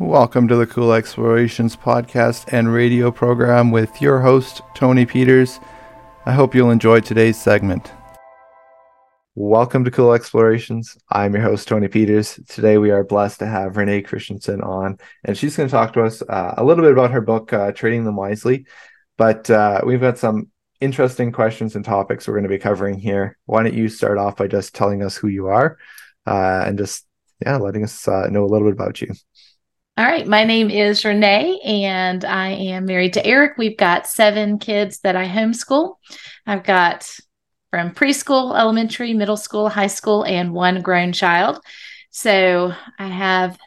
Welcome to the Cool Explorations podcast and radio program with your host, Tony Peters. I hope you'll enjoy today's segment. Welcome to Cool Explorations. I'm your host, Tony Peters. Today we are blessed to have Rene Christensen on, and she's going to talk to us uh, a little bit about her book, uh, Training Them Wisely. But uh, we've got some interesting questions and topics we're going to be covering here. Why don't you start off by just telling us who you are uh, and just, yeah, letting us uh, know a little bit about you. All right. My name is Rene, and I am married to Eric. We've got seven kids that I homeschool. I've got from preschool, elementary, middle school, high school, and one grown child. So I have,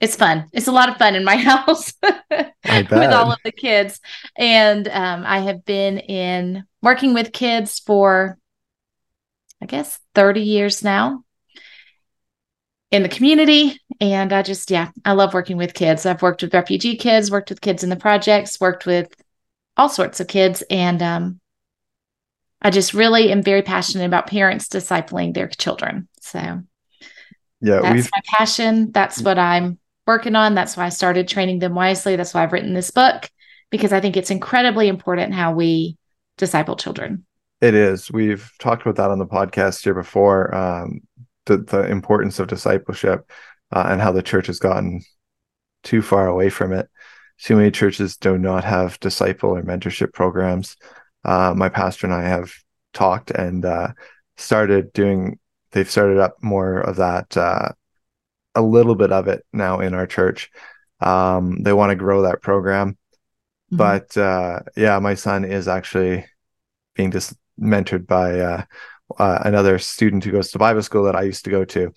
it's fun. It's a lot of fun in my house with all of the kids. And um, I have been in working with kids for, I guess, 30 years now in the community. And I just, yeah, I love working with kids. I've worked with refugee kids, worked with kids in the projects, worked with all sorts of kids. And um, I just really am very passionate about parents discipling their children. So, yeah, that's we've... my passion. That's what I'm working on. That's why I started training them wisely. That's why I've written this book because I think it's incredibly important how we disciple children. It is. We've talked about that on the podcast here before. Um, the, the importance of discipleship uh, and how the church has gotten too far away from it. Too many churches do not have disciple or mentorship programs. Uh, my pastor and I have talked and uh, started doing. They've started up more of that, uh, a little bit of it now in our church. Um, they want to grow that program, mm-hmm. but uh, yeah, my son is actually being just mentored by uh, uh, another student who goes to Bible school that I used to go to,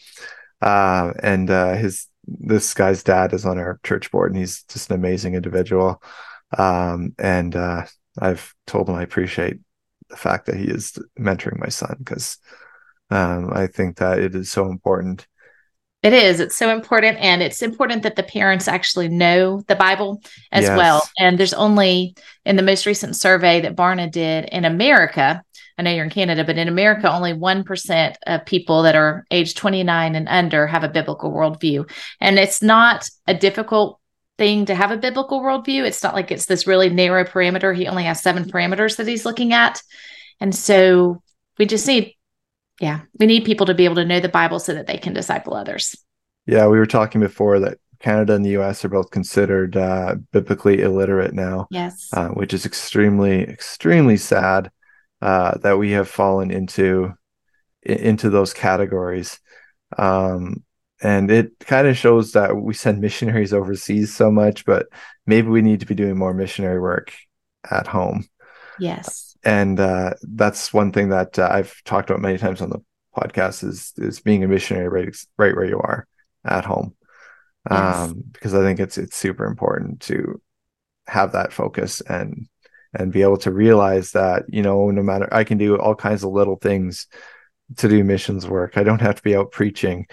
uh, and uh, his this guy's dad is on our church board, and he's just an amazing individual. Um, and uh, I've told him I appreciate the fact that he is mentoring my son because um, I think that it is so important. It is. It's so important. And it's important that the parents actually know the Bible as yes. well. And there's only in the most recent survey that Barna did in America, I know you're in Canada, but in America, only 1% of people that are age 29 and under have a biblical worldview. And it's not a difficult thing to have a biblical worldview. It's not like it's this really narrow parameter. He only has seven parameters that he's looking at. And so we just need, yeah, we need people to be able to know the Bible so that they can disciple others. Yeah, we were talking before that Canada and the US are both considered uh, biblically illiterate now. Yes. Uh, which is extremely, extremely sad uh, that we have fallen into into those categories. Um, and it kind of shows that we send missionaries overseas so much, but maybe we need to be doing more missionary work at home. Yes. And uh, that's one thing that uh, I've talked about many times on the podcast is is being a missionary right, right where you are at home. Yes. Um, because I think it's it's super important to have that focus and and be able to realize that you know no matter i can do all kinds of little things to do missions work. I don't have to be out preaching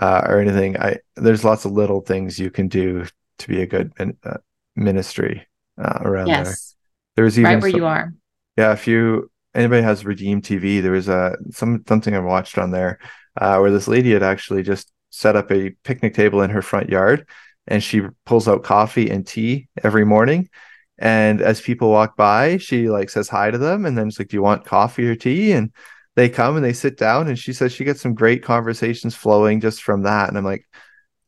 uh, or anything. I there's lots of little things you can do to be a good min, uh, ministry uh, around yes. there there's even right where some, you are. Yeah if you anybody has redeem tv there was a some something i watched on there uh, where this lady had actually just set up a picnic table in her front yard and she pulls out coffee and tea every morning and as people walk by, she like says hi to them and then it's like, Do you want coffee or tea? And they come and they sit down and she says she gets some great conversations flowing just from that. And I'm like,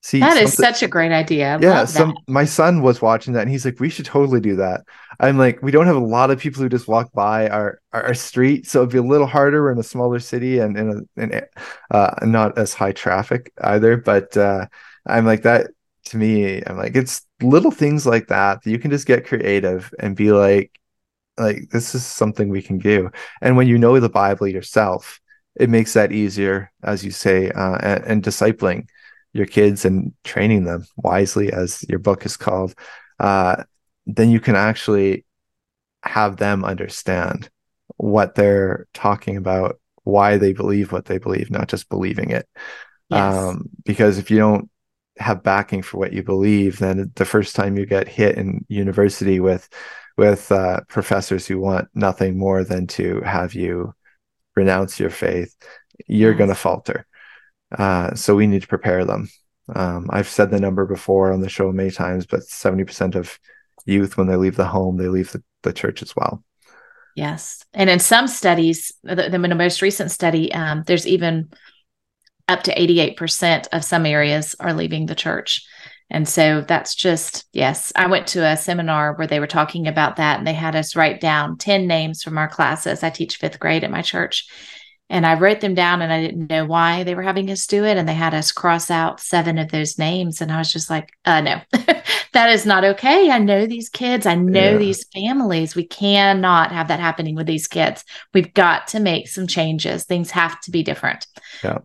see that is such a great idea. I yeah. Some my son was watching that and he's like, we should totally do that. I'm like, we don't have a lot of people who just walk by our our, street. So it'd be a little harder. We're in a smaller city and in a in uh not as high traffic either. But uh I'm like that to me, I'm like, it's little things like that that you can just get creative and be like, like this is something we can do. And when you know the Bible yourself, it makes that easier, as you say, uh, and, and discipling your kids and training them wisely, as your book is called. Uh, then you can actually have them understand what they're talking about, why they believe what they believe, not just believing it. Yes. Um, because if you don't have backing for what you believe, then the first time you get hit in university with with uh, professors who want nothing more than to have you renounce your faith, you're yes. going to falter. Uh, so we need to prepare them Um, I've said the number before on the show many times, but 70% of youth, when they leave the home, they leave the, the church as well. Yes. And in some studies, the, the, the most recent study, um, there's even up to 88% of some areas are leaving the church. And so that's just, yes. I went to a seminar where they were talking about that and they had us write down 10 names from our classes. I teach fifth grade at my church. And I wrote them down and I didn't know why they were having us do it. And they had us cross out seven of those names. And I was just like, uh, no, that is not okay. I know these kids. I know yeah. these families. We cannot have that happening with these kids. We've got to make some changes. Things have to be different. Yeah.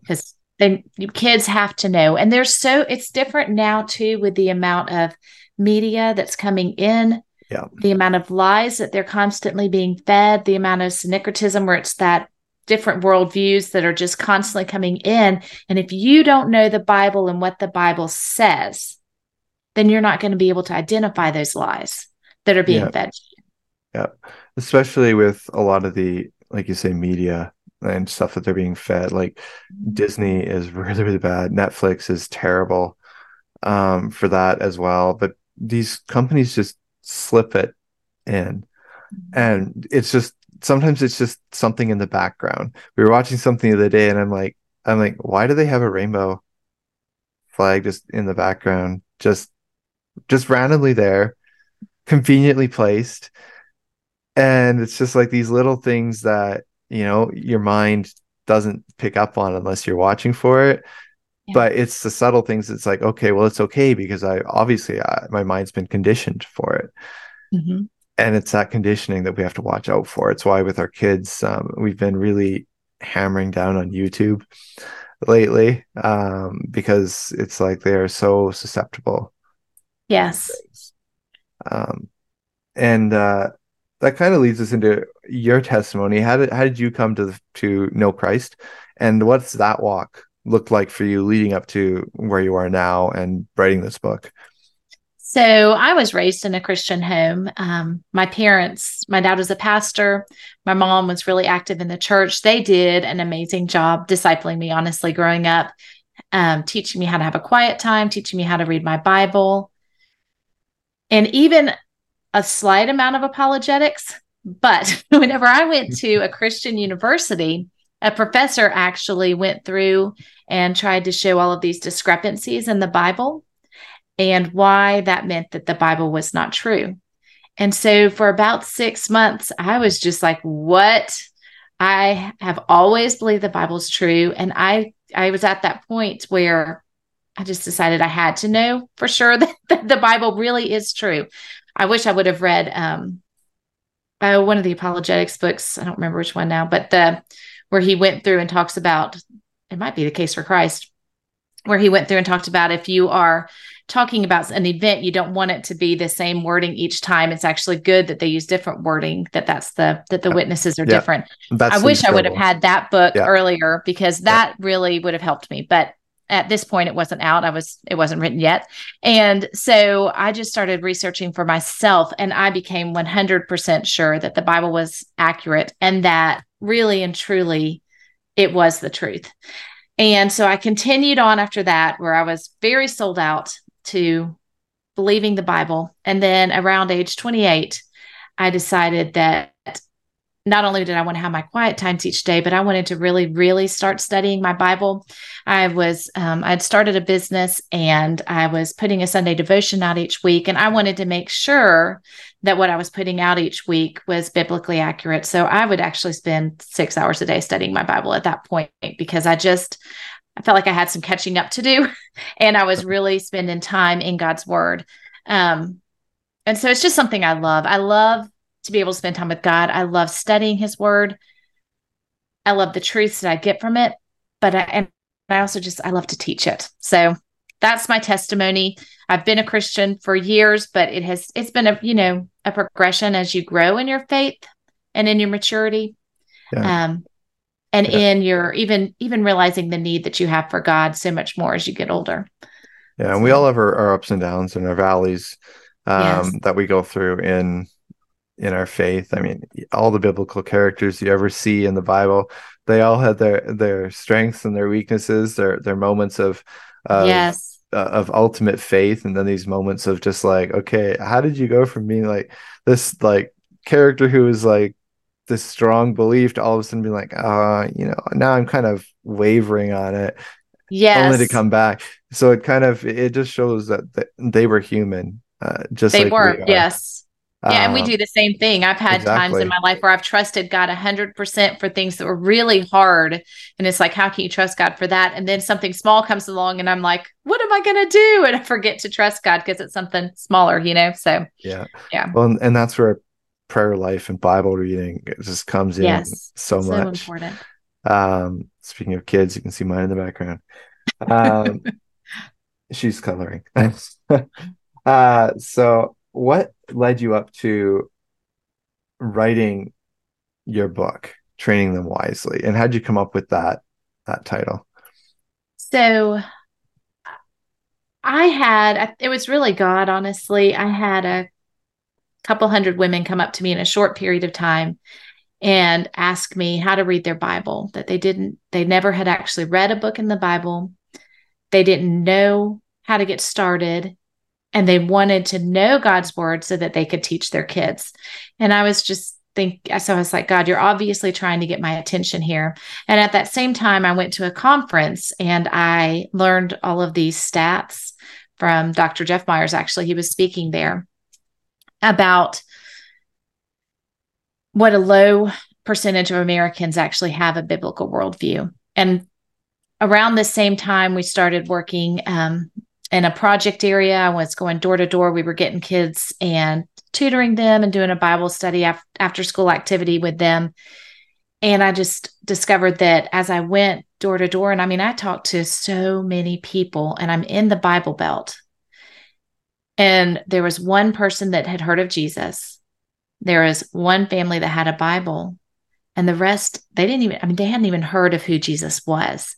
Then kids have to know. And there's so, it's different now too with the amount of media that's coming in. Yeah. The amount of lies that they're constantly being fed, the amount of syncretism where it's that different worldviews that are just constantly coming in. And if you don't know the Bible and what the Bible says, then you're not going to be able to identify those lies that are being yeah. fed. Yeah. Especially with a lot of the, like you say, media and stuff that they're being fed. Like. Disney is really, really bad. Netflix is terrible um, for that as well. But these companies just slip it in. Mm-hmm. And it's just sometimes it's just something in the background. We were watching something the other day, and I'm like, I'm like, why do they have a rainbow flag just in the background, just just randomly there, conveniently placed? And it's just like these little things that you know your mind doesn't pick up on unless you're watching for it. Yeah. But it's the subtle things. It's like, okay, well, it's okay because I obviously I, my mind's been conditioned for it. Mm-hmm and it's that conditioning that we have to watch out for. It's why with our kids, um, we've been really hammering down on YouTube lately um, because it's like they are so susceptible. Yes. Um, and uh, that kind of leads us into your testimony. How did how did you come to to know Christ, and what's that walk looked like for you leading up to where you are now and writing this book? So I was raised in a Christian home. Um, my parents, my dad was a pastor. My mom was really active in the church. They did an amazing job discipling me, honestly, growing up, um, teaching me how to have a quiet time, teaching me how to read my Bible, and even a slight amount of apologetics. But whenever I went to a Christian university, a professor actually went through and tried to show all of these discrepancies in the Bible and why that meant that the Bible was not true. And so for about six months, I was just like, what? I have always believed the Bible's true. And I I was at that point where I just decided I had to know for sure that, that the Bible really is true. I wish I would have read um uh, one of the apologetics books. I don't remember which one now, but the where he went through and talks about it might be the case for Christ, where he went through and talked about if you are talking about an event, you don't want it to be the same wording each time. It's actually good that they use different wording. That that's the that the witnesses are yeah, different. I wish I would have had that book yeah. earlier because that yeah. really would have helped me. But at this point, it wasn't out. I was it wasn't written yet, and so I just started researching for myself, and I became one hundred percent sure that the Bible was accurate and that really and truly it was the truth. And so I continued on after that, where I was very sold out to believing the Bible. And then around age 28, I decided that not only did I want to have my quiet times each day, but I wanted to really, really start studying my Bible. I was, um, I'd started a business and I was putting a Sunday devotion out each week. And I wanted to make sure that what I was putting out each week was biblically accurate. So I would actually spend six hours a day studying my Bible at that point because I just, I felt like I had some catching up to do, and I was really spending time in God's Word. Um, and so it's just something I love. I love to be able to spend time with God. I love studying His Word. I love the truths that I get from it, but I, and I also just I love to teach it. So that's my testimony. I've been a Christian for years, but it has it's been a you know a progression as you grow in your faith and in your maturity. Yeah. Um, and yeah. in your even even realizing the need that you have for God so much more as you get older. Yeah, and so. we all have our, our, ups and downs and our valleys um, yes. that we go through in in our faith. I mean, all the biblical characters you ever see in the Bible, they all had their their strengths and their weaknesses, their their moments of, of yes. uh, of ultimate faith and then these moments of just like okay how did you go from being like this like character who is like this strong belief to all of a sudden be like uh you know now i'm kind of wavering on it yes only to come back. So it kind of it just shows that they were human uh just they like were we yes yeah, and we Um, do the same thing. I've had times in my life where I've trusted God 100% for things that were really hard. And it's like, how can you trust God for that? And then something small comes along, and I'm like, what am I going to do? And I forget to trust God because it's something smaller, you know? So, yeah Yeah. well and, and that's where prayer life and bible reading just comes in yes, so so much important. Um, speaking of kids, you can see mine in the background. Um, she's coloring. uh, so what led you up to writing your book, Training Them Wisely, and how'd you come up with that that title? So, I had, it was really God, honestly. I had a couple hundred women come up to me in a short period of time and ask me how to read their Bible, that they didn't, they never had actually read a book in the Bible. They didn't know how to get started. And they wanted to know God's word so that they could teach their kids. And I was just think so I was like, God, you're obviously trying to get my attention here. And at that same time, I went to a conference and I learned all of these stats from Dr. Jeff Myers. Actually, he was speaking there about what a low percentage of Americans actually have a biblical worldview. And around the same time, we started working um, in a project area. I was going door to door. We were getting kids and tutoring them and doing a Bible study af- after school activity with them. And I just discovered that as I went door to door, and I mean, I talked to so many people, and I'm in the Bible Belt. And there was one person that had heard of Jesus. There was one family that had a Bible, and the rest, they didn't even, I mean, they hadn't even heard of who Jesus was.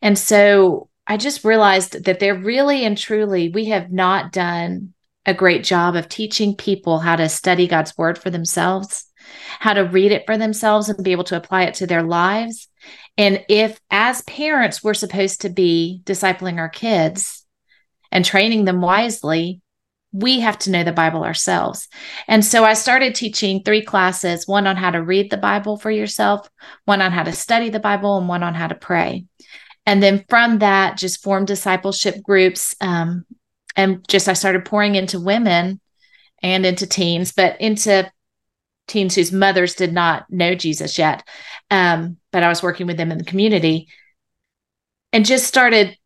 And so I just realized that they're really and truly, we have not done a great job of teaching people how to study God's word for themselves, how to read it for themselves and be able to apply it to their lives. And if, as parents, we're supposed to be discipling our kids and training them wisely, we have to know the Bible ourselves. And so I started teaching three classes one on how to read the Bible for yourself, one on how to study the Bible, and one on how to pray. And then from that, just formed discipleship groups. Um, and just I started pouring into women and into teens, but into teens whose mothers did not know Jesus yet. Um, but I was working with them in the community and just started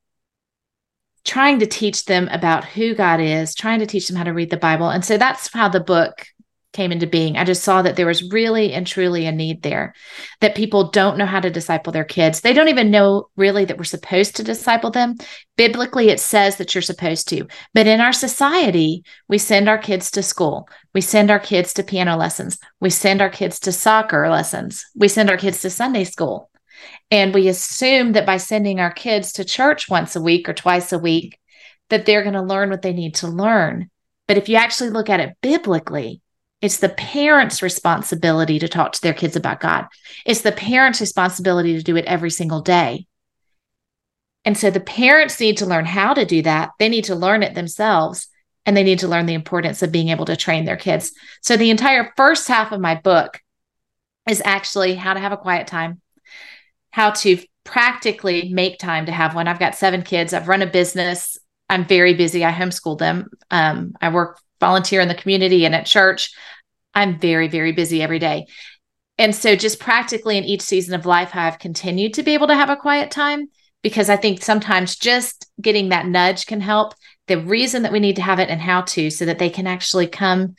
trying to teach them about who God is, trying to teach them how to read the Bible. And so that's how the book came into being. I just saw that there was really and truly a need there, that people don't know how to disciple their kids. They don't even know really that we're supposed to disciple them. Biblically, it says that you're supposed to. But in our society, we send our kids to school, we send our kids to piano lessons, we send our kids to soccer lessons, we send our kids to Sunday school. And we assume that by sending our kids to church once a week or twice a week, that they're going to learn what they need to learn. But if you actually look at it biblically, it's the parents' responsibility to talk to their kids about God. It's the parents' responsibility to do it every single day. And so the parents need to learn how to do that. They need to learn it themselves and they need to learn the importance of being able to train their kids. So the entire first half of my book is actually how to have a quiet time, how to practically make time to have one. I've got seven kids. I've run a business. I'm very busy. I homeschool them. Um, I work volunteer in the community and at church. I'm very, very busy every day. And so, just practically in each season of life, I've continued to be able to have a quiet time because I think sometimes just getting that nudge can help. The reason that we need to have it and how to, so that they can actually come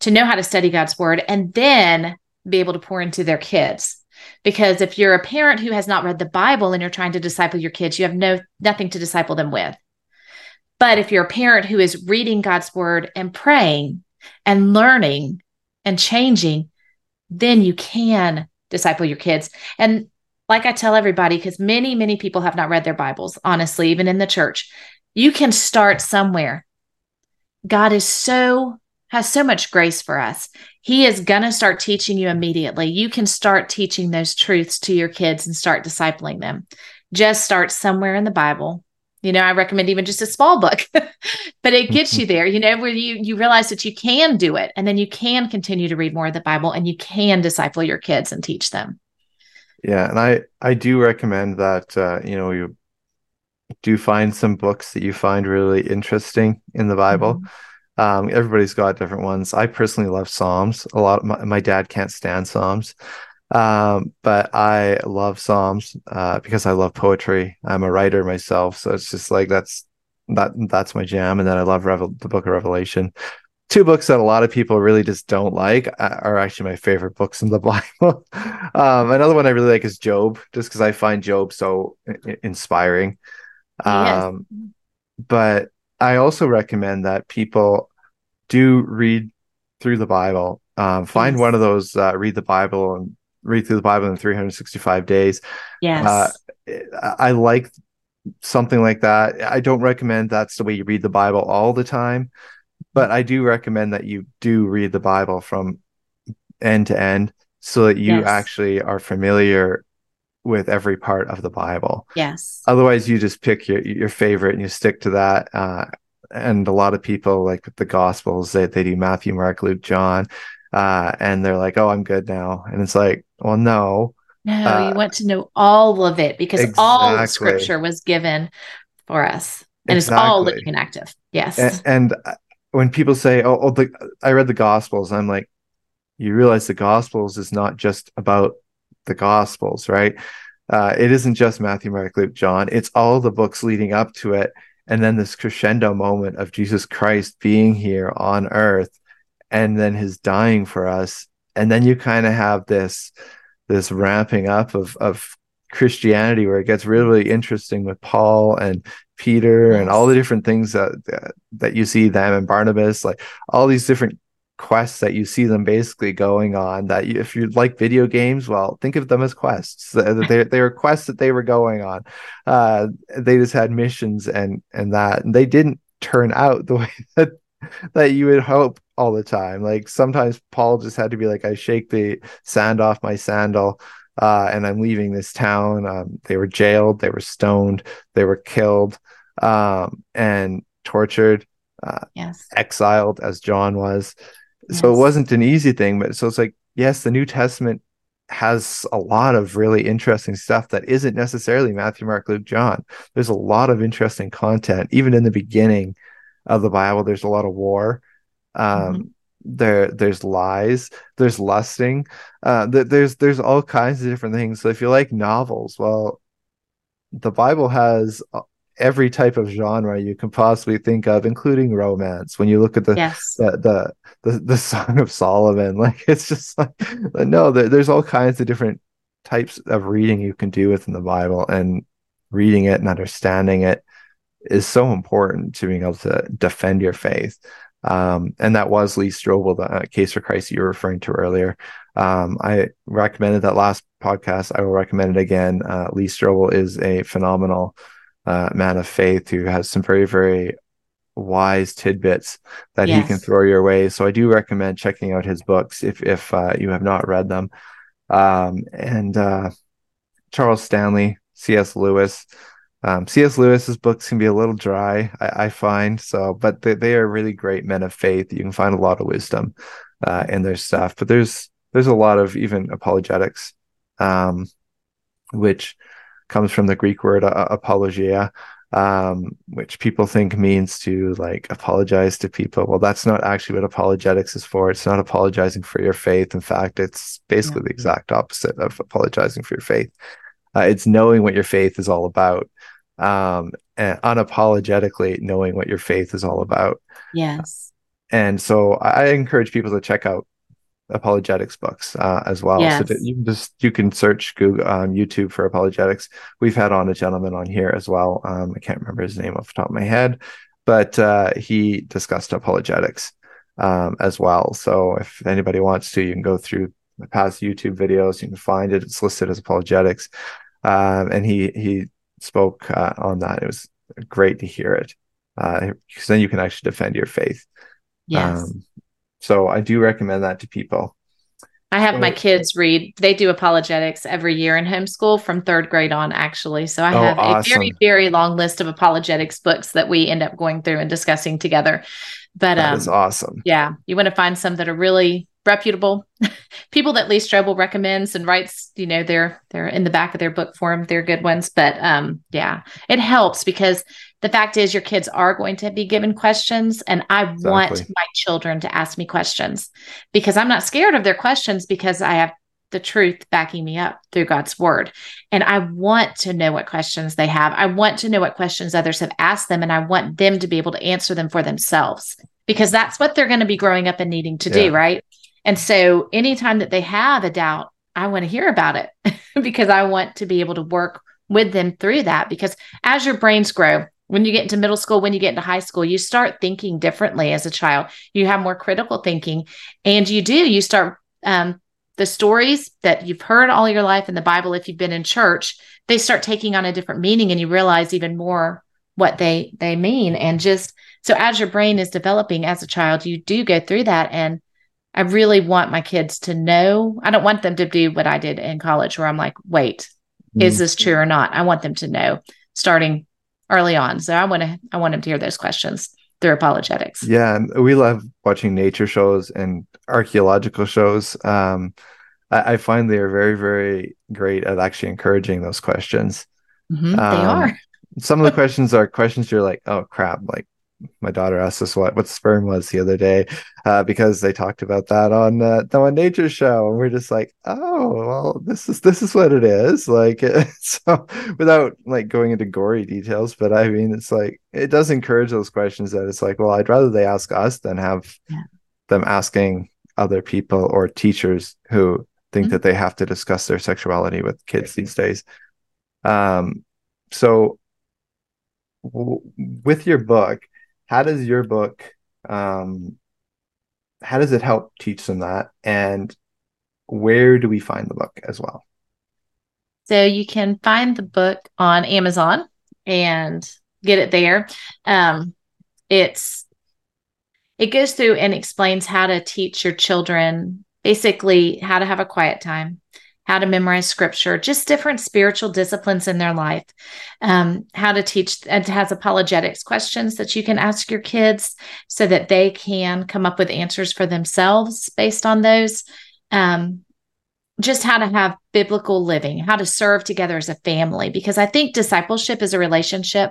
to know how to study God's word and then be able to pour into their kids. Because if you're a parent who has not read the Bible and you're trying to disciple your kids, you have no nothing to disciple them with. But if you're a parent who is reading God's word and praying and learning and changing, then you can disciple your kids. And like I tell everybody, because many, many people have not read their Bibles, honestly, even in the church, you can start somewhere. God is so, has so much grace for us. He is going to start teaching you immediately. You can start teaching those truths to your kids and start discipling them. Just start somewhere in the Bible You know, I recommend even just a small book, but it gets Mm-hmm. you there, you know, where you you realize that you can do it and then you can continue to read more of the Bible and you can disciple your kids and teach them. Yeah, and I I do recommend that uh, you know you do find some books that you find really interesting in the Bible. Mhm. Um, everybody's got different ones. I personally love Psalms. A lot. My, my dad can't stand Psalms, um, but I love Psalms uh, because I love poetry. I'm a writer myself, so it's just like that's that that's my jam. And then I love Revel- the Book of Revelation. Two books that a lot of people really just don't like uh, are actually my favorite books in the Bible. um, another one I really like is Job, just because I find Job so i- inspiring. Yes. Um, but I also recommend that people do read through the Bible. Um, find Yes. one of those, uh, read the Bible and read through the Bible in 365 days. Yes. Uh, I like something like that. I don't recommend that's the way you read the Bible all the time, but I do recommend that you do read the Bible from end to end so that you Yes. actually are familiar with every part of the Bible yes. otherwise you just pick your your favorite and you stick to that uh and a lot of people like the gospels they, they do matthew mark luke john uh and they're like oh i'm good now and it's like well no No, uh, you want to know all of it because all scripture was given for us and it's all Exactly. living and active. Yes. and, and uh, when people say oh, oh the, i read the gospels i'm like you realize the gospels is not just about the gospels right uh it isn't just matthew mark luke john it's all the books leading up to it and then this crescendo moment of jesus christ being here on earth and then his dying for us. And then you kind of have this this ramping up of of christianity where it gets really really interesting with paul and peter and all the different things that, that that you see them and barnabas like all these different quests that you see them basically going on that you, if you like video games well think of them as quests. They, they were quests that they were going on. Uh they just had missions and and that. And they didn't turn out the way that that you would hope all the time like sometimes paul just had to be like i shake the sand off my sandal uh and i'm leaving this town um they were jailed they were stoned they were killed um and tortured uh yes. exiled as John was. So it wasn't an easy thing, but so it's like, yes, the New Testament has a lot of really interesting stuff that isn't necessarily Matthew, Mark, Luke, John. There's a lot of interesting content. Even in the beginning of the Bible, there's a lot of war. Um, there there's lies, there's lusting, uh, th- there's there's all kinds of different things. So if you like novels, well, the Bible has uh, every type of genre you can possibly think of, including romance. When you look at the Yes. the the the, the Song of Solomon, like it's just like no, there, there's all kinds of different types of reading you can do within the Bible, and reading it and understanding it is so important to being able to defend your faith. Um, and that was Lee Strobel, the uh, case for Christ you were referring to earlier. Um, I recommended that last podcast. I will recommend it again. Uh, Lee Strobel is a phenomenal uh, man of faith who has some very, very wise tidbits that he can throw your way. So I do recommend checking out his books if if uh, you have not read them. Um, and uh, Charles Stanley, C.S. Lewis. Um, C.S. Lewis's books can be a little dry, I, I find. So, but they, they are really great men of faith. You can find a lot of wisdom uh, in their stuff. But there's there's a lot of even apologetics, um, which comes from the Greek word uh, apologia, um, which people think means to like apologize to people. Well, that's not actually what apologetics is for. It's not apologizing for your faith. In fact, it's basically the exact opposite of apologizing for your faith. Uh, it's knowing what your faith is all about, um, and unapologetically knowing what your faith is all about. Yes. And so I encourage people to check out apologetics books uh, as well. So Yes. that you can just you can search Google um, YouTube for apologetics. We've had on a gentleman on here as well. Um, I can't remember his name off the top of my head, but uh, he discussed apologetics um, as well. So if anybody wants to, you can go through the past YouTube videos. You can find it. It's listed as apologetics, um, and he he spoke uh, on that. It was great to hear it because then you can actually defend your faith. Yes. Um, so I do recommend that to people. I have my kids read. They do apologetics every year in homeschool from third grade on, actually. So I Oh, have a very, very long list of apologetics books that we end up going through and discussing together. But That um, is awesome. yeah, you want to find some that are really reputable people that Lee Strobel recommends and writes. You know, they're they're in the back of their book form. They're good ones. But um, yeah, it helps because the fact is your kids are going to be given questions, and I want my children to ask me questions because I'm not scared of their questions because I have the truth backing me up through God's word. And I want to know what questions they have. I want to know what questions others have asked them, and I want them to be able to answer them for themselves because that's what they're going to be growing up and needing to Yeah. do, right? And so anytime that they have a doubt, I want to hear about it because I want to be able to work with them through that. Because as your brains grow, when you get into middle school, when you get into high school, you start thinking differently as a child. You have more critical thinking, and you do. You start um, the stories that you've heard all your life in the Bible, if you've been in church, they start taking on a different meaning, and you realize even more what they they mean. And just so as your brain is developing as a child, you do go through that. And I really want my kids to know. I don't want them to do what I did in college, where I'm like, wait, is Mm. this true or not? I want them to know starting early on. So I want to I want them to hear those questions through apologetics. Yeah, and we love watching nature shows and archaeological shows. Um, I, I find they are very, very great at actually encouraging those questions. Mhm, they Um, are. Some of the questions are questions you're like, oh crap, like my daughter asked us what what sperm was the other day uh, because they talked about that on uh, the One Nature show, and we're just like, oh well, this is this is what it is. Like, so without like going into gory details, but I mean, it's like it does encourage those questions that it's like, well, I'd rather they ask us than have Yeah. them asking other people or teachers who think Mhm. that they have to discuss their sexuality with kids these days. Um, so w- with your book, how does your book um how does it help teach them that and where do we find the book as well? So you can find the book on Amazon and get it there. Um, it's it goes through and explains how to teach your children basically how to have a quiet time, how to memorize scripture, just different spiritual disciplines in their life. Um, how to teach and has apologetics questions that you can ask your kids so that they can come up with answers for themselves based on those. Um, just how to have biblical living, how to serve together as a family. Because I think discipleship is a relationship.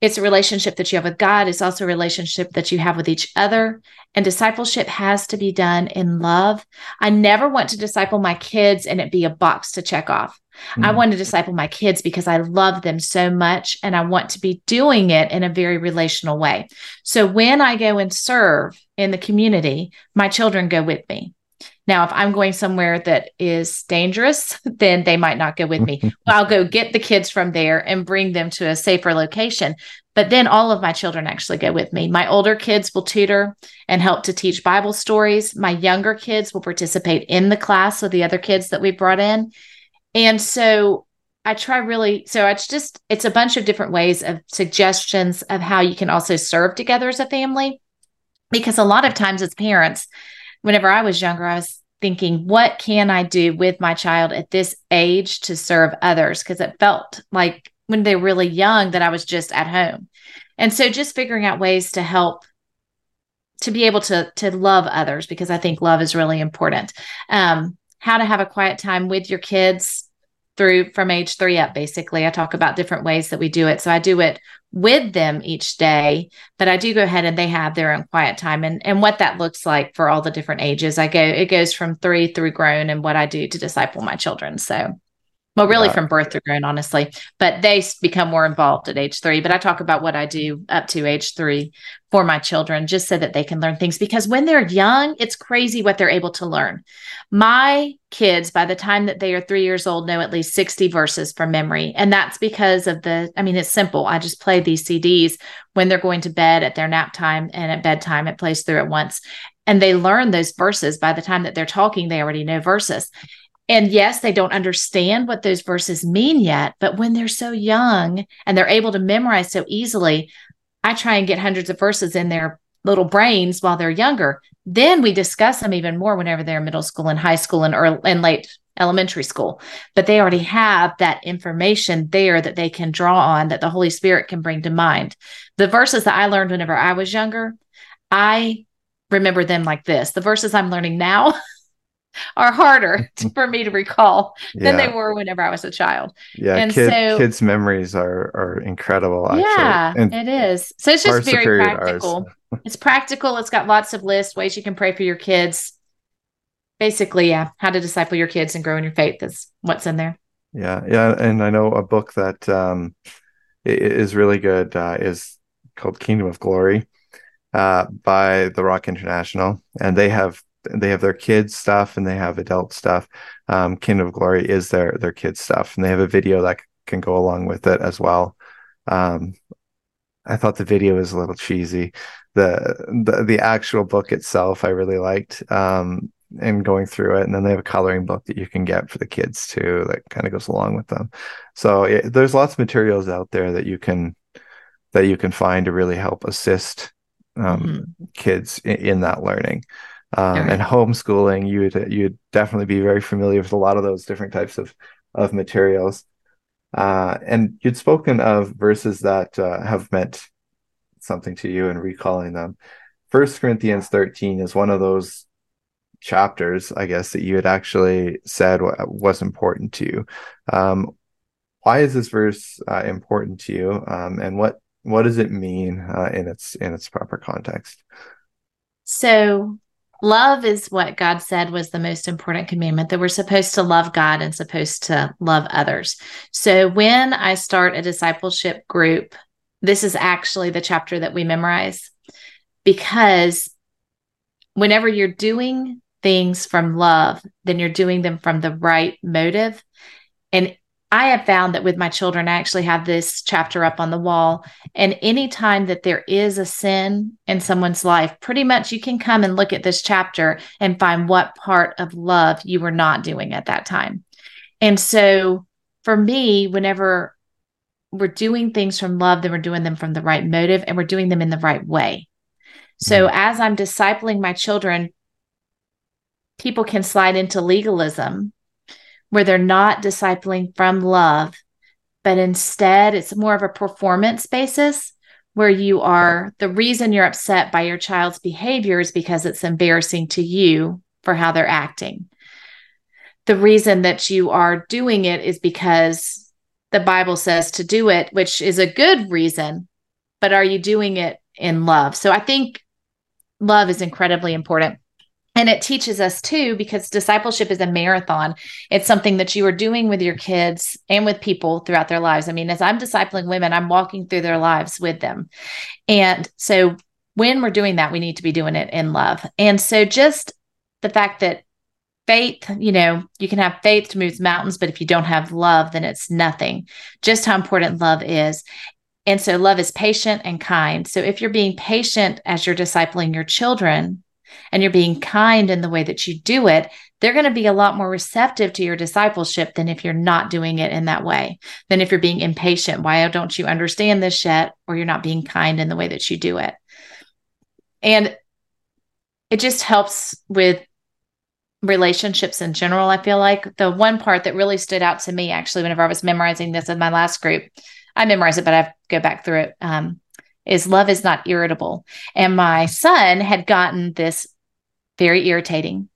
It's a relationship that you have with God. It's also a relationship that you have with each other. And discipleship has to be done in love. I never want to disciple my kids and it be a box to check off. I Mm. want to disciple my kids because I love them so much and I want to be doing it in a very relational way. So when I go and serve in the community, my children go with me. Now, if I'm going somewhere that is dangerous, then they might not go with me. I'll go get the kids from there and bring them to a safer location. But then all of my children actually go with me. My older kids will tutor and help to teach Bible stories. My younger kids will participate in the class with the other kids that we brought in. And so I try really, so it's just, it's a bunch of different ways of suggestions of how you can also serve together as a family. Because a lot of times as parents, whenever I was younger, I was thinking, what can I do with my child at this age to serve others? Because it felt like when they were really young that I was just at home. And so just figuring out ways to help to be able to to love others because I think love is really important. Um, how to have a quiet time with your kids through from age three up, basically. I talk about different ways that we do it. So I do it with them each day, but I do go ahead and they have their own quiet time and and what that looks like for all the different ages. I go it goes from three through grown and what I do to disciple my children. So well, really Wow. from birth to grown, honestly, but they become more involved at age three. But I talk about what I do up to age three for my children, just so that they can learn things. Because when they're young, it's crazy what they're able to learn. My kids, by the time that they are three years old, know at least 60 verses from memory. And that's because of the, I mean, it's simple. I just play these CDs when they're going to bed at their nap time and at bedtime, it plays through at once. And they learn those verses. By the time that they're talking, they already know verses. And yes, they don't understand what those verses mean yet, but when they're so young and they're able to memorize so easily, I try and get hundreds of verses in their little brains while they're younger. Then we discuss them even more whenever they're middle school and high school and early, and late elementary school. But they already have that information there that they can draw on that the Holy Spirit can bring to mind. The verses that I learned whenever I was younger, I remember them like this. The verses I'm learning now are harder for me to recall yeah. than they were whenever I was a child. Yeah, and kid, so, kids' memories are are incredible. Actually. Yeah, and it is. So it's just very practical. it's practical. It's got lots of lists, ways you can pray for your kids. Basically, yeah, how to disciple your kids and grow in your faith is what's in there. Yeah, yeah, and I know a book that um, is really good uh, is called Kingdom of Glory uh, by the Rock International, and they have they have their kids stuff and they have adult stuff. Um, Kingdom of Glory is their their kids stuff, and they have a video that can go along with it as well. Um, I thought the video was a little cheesy. The the the actual book itself, I really liked. Um, and going through it, and then they have a coloring book that you can get for the kids too, that kind of goes along with them. So it, there's lots of materials out there that you can that you can find to really help assist um, mm-hmm. kids in, in, that learning. Um, right. And homeschooling, you would you'd definitely be very familiar with a lot of those different types of of materials. Uh, and you'd spoken of verses that uh, have meant something to you and recalling them. First Corinthians 13 is one of those chapters, I guess, that you had actually said was important to you. Um, why is this verse uh, important to you, um, and what what does it mean uh, in its in its proper context? So love is what God said was the most important commandment that we're supposed to love God and supposed to love others. So when I start a discipleship group, this is actually the chapter that we memorize because whenever you're doing things from love, then you're doing them from the right motive. And I have found that with my children, I actually have this chapter up on the wall. And anytime that there is a sin in someone's life, pretty much you can come and look at this chapter and find what part of love you were not doing at that time. And so for me, whenever we're doing things from love, then we're doing them from the right motive and we're doing them in the right way. So mm-hmm. as I'm discipling my children, people can slide into legalism where they're not discipling from love, but instead it's more of a performance basis where you are the reason you're upset by your child's behavior is because it's embarrassing to you for how they're acting. The reason that you are doing it is because the Bible says to do it, which is a good reason, but are you doing it in love? So I think love is incredibly important. And it teaches us too, because discipleship is a marathon. It's something that you are doing with your kids and with people throughout their lives. I mean, as I'm discipling women, I'm walking through their lives with them. And so when we're doing that, we need to be doing it in love. And so just the fact that faith, you know, you can have faith to move mountains, but if you don't have love, then it's nothing. Just how important love is. And so love is patient and kind. So if you're being patient as you're discipling your children, and you're being kind in the way that you do it, they're going to be a lot more receptive to your discipleship than if you're not doing it in that way. Than if you're being impatient. Why don't you understand this yet? Or you're not being kind in the way that you do it. And it just helps with relationships in general. I feel like the one part that really stood out to me actually, whenever I was memorizing this in my last group, I memorized it, but I go back through it. Um, is love is not irritable. And my son had gotten this very irritating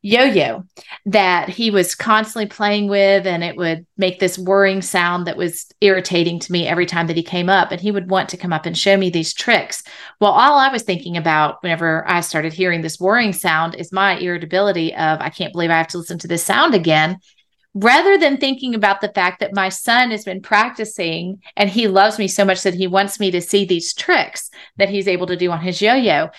yo-yo that he was constantly playing with and it would make this whirring sound that was irritating to me every time that he came up. And he would want to come up and show me these tricks. Well all i was thinking about whenever i started hearing this whirring sound is my irritability of i can't believe i have to listen to this sound again rather than thinking about the fact that my son has been practicing and he loves me so much that he wants me to see these tricks that he's able to do on his yo-yo.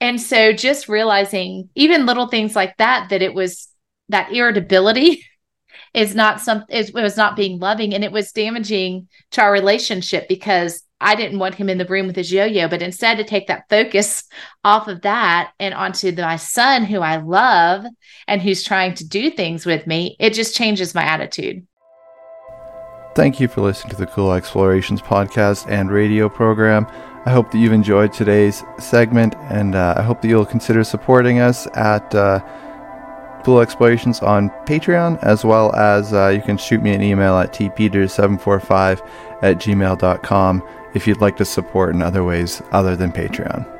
And so just realizing even little things like that that it was that irritability is not some it was not being loving and it was damaging to our relationship because I didn't want him in the room with his yo-yo, but instead to take that focus off of that and onto the, my son who I love and who's trying to do things with me, it just changes my attitude. Thank you for listening to the Cool Explorations podcast and radio program. I hope that you've enjoyed today's segment, and uh, I hope that you'll consider supporting us at uh, Cool Explorations on Patreon, as well as uh, you can shoot me an email at tpeters745 at gmail.com if you'd like to support in other ways other than Patreon.